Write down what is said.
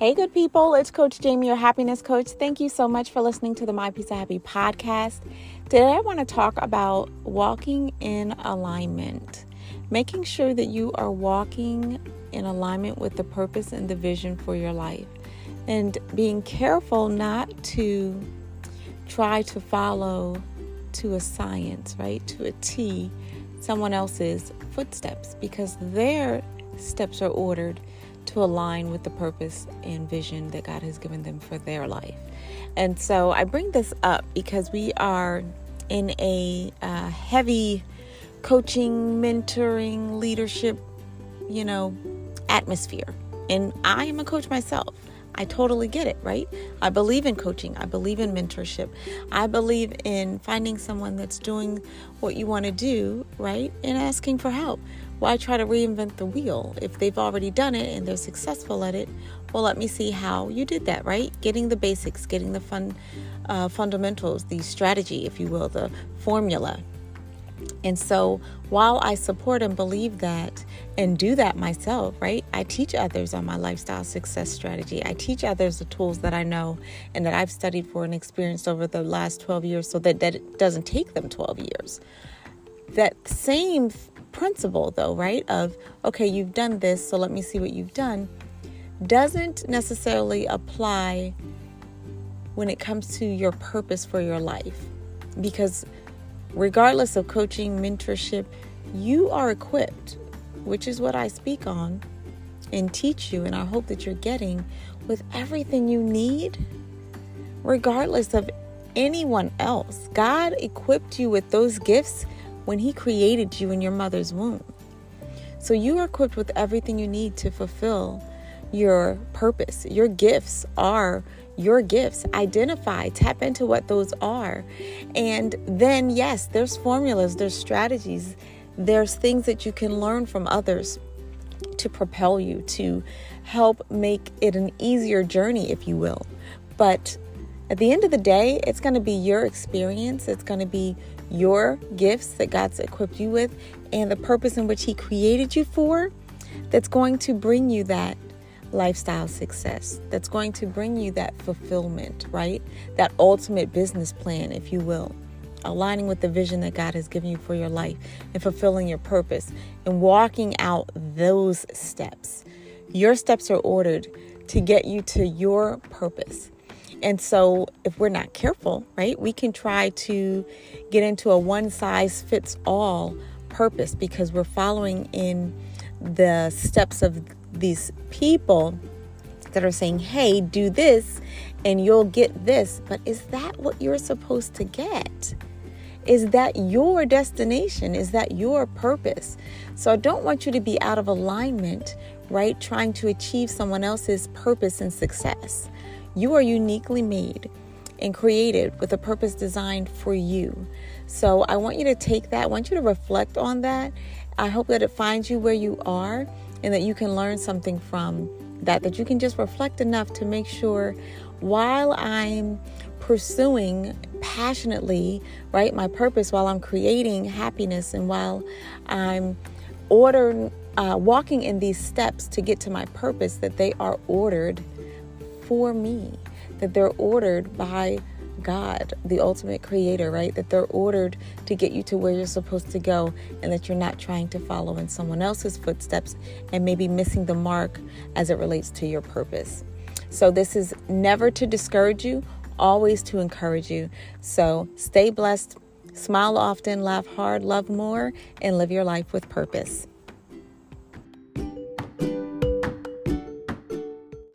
Hey, good people, it's Coach Jamie, your happiness coach. Thank you so much for listening to the My Piece of Happy podcast. Today, I want to talk about walking in alignment, making sure that you are walking in alignment with the purpose and the vision for your life, and being careful not to try to follow to a science, right? To a T, someone else's footsteps because their steps are ordered to align with the purpose and vision that God has given them for their life. And so I bring this up because we are in a uh, heavy coaching, mentoring, leadership, you know, atmosphere. And I am a coach myself. I totally get it, right? I believe in coaching. I believe in mentorship. I believe in finding someone that's doing what you want to do, right? And asking for help. Why try to reinvent the wheel? If they've already done it and they're successful at it, well, let me see how you did that, right? Getting the basics, getting the fun uh, fundamentals, the strategy, if you will, the formula. And so while I support and believe that and do that myself, right? I teach others on my lifestyle success strategy. I teach others the tools that I know and that I've studied for and experienced over the last 12 years so that, that it doesn't take them 12 years. That same principle, though, right? Of, okay, you've done this, so let me see what you've done, doesn't necessarily apply when it comes to your purpose for your life. Because regardless of coaching, mentorship, you are equipped, which is what I speak on and teach you, and I hope that you're getting with everything you need, regardless of anyone else. God equipped you with those gifts when He created you in your mother's womb. So you are equipped with everything you need to fulfill your purpose. Your gifts are your gifts. Identify, tap into what those are. And then, yes, there's formulas, there's strategies, there's things that you can learn from others to propel you, to help make it an easier journey, if you will. But at the end of the day, it's going to be your experience, it's going to be your gifts that God's equipped you with, and the purpose in which He created you for that's going to bring you that lifestyle success, that's going to bring you that fulfillment, right? That ultimate business plan, if you will. Aligning with the vision that God has given you for your life and fulfilling your purpose and walking out those steps. Your steps are ordered to get you to your purpose. And so, if we're not careful, right, we can try to get into a one size fits all purpose because we're following in the steps of these people that are saying, hey, do this and you'll get this. But is that what you're supposed to get? Is that your destination? Is that your purpose? So I don't want you to be out of alignment, right? Trying to achieve someone else's purpose and success. You are uniquely made and created with a purpose designed for you. So I want you to take that, I want you to reflect on that. I hope that it finds you where you are and that you can learn something from that, that you can just reflect enough to make sure while I'm pursuing passionately, right, my purpose, while I'm creating happiness and while I'm ordering, uh, walking in these steps to get to my purpose, that they are ordered for me, that they're ordered by God, the ultimate creator, right? That they're ordered to get you to where you're supposed to go and that you're not trying to follow in someone else's footsteps and maybe missing the mark as it relates to your purpose. So, this is never to discourage you, always to encourage you. So, stay blessed, smile often, laugh hard, love more, and live your life with purpose.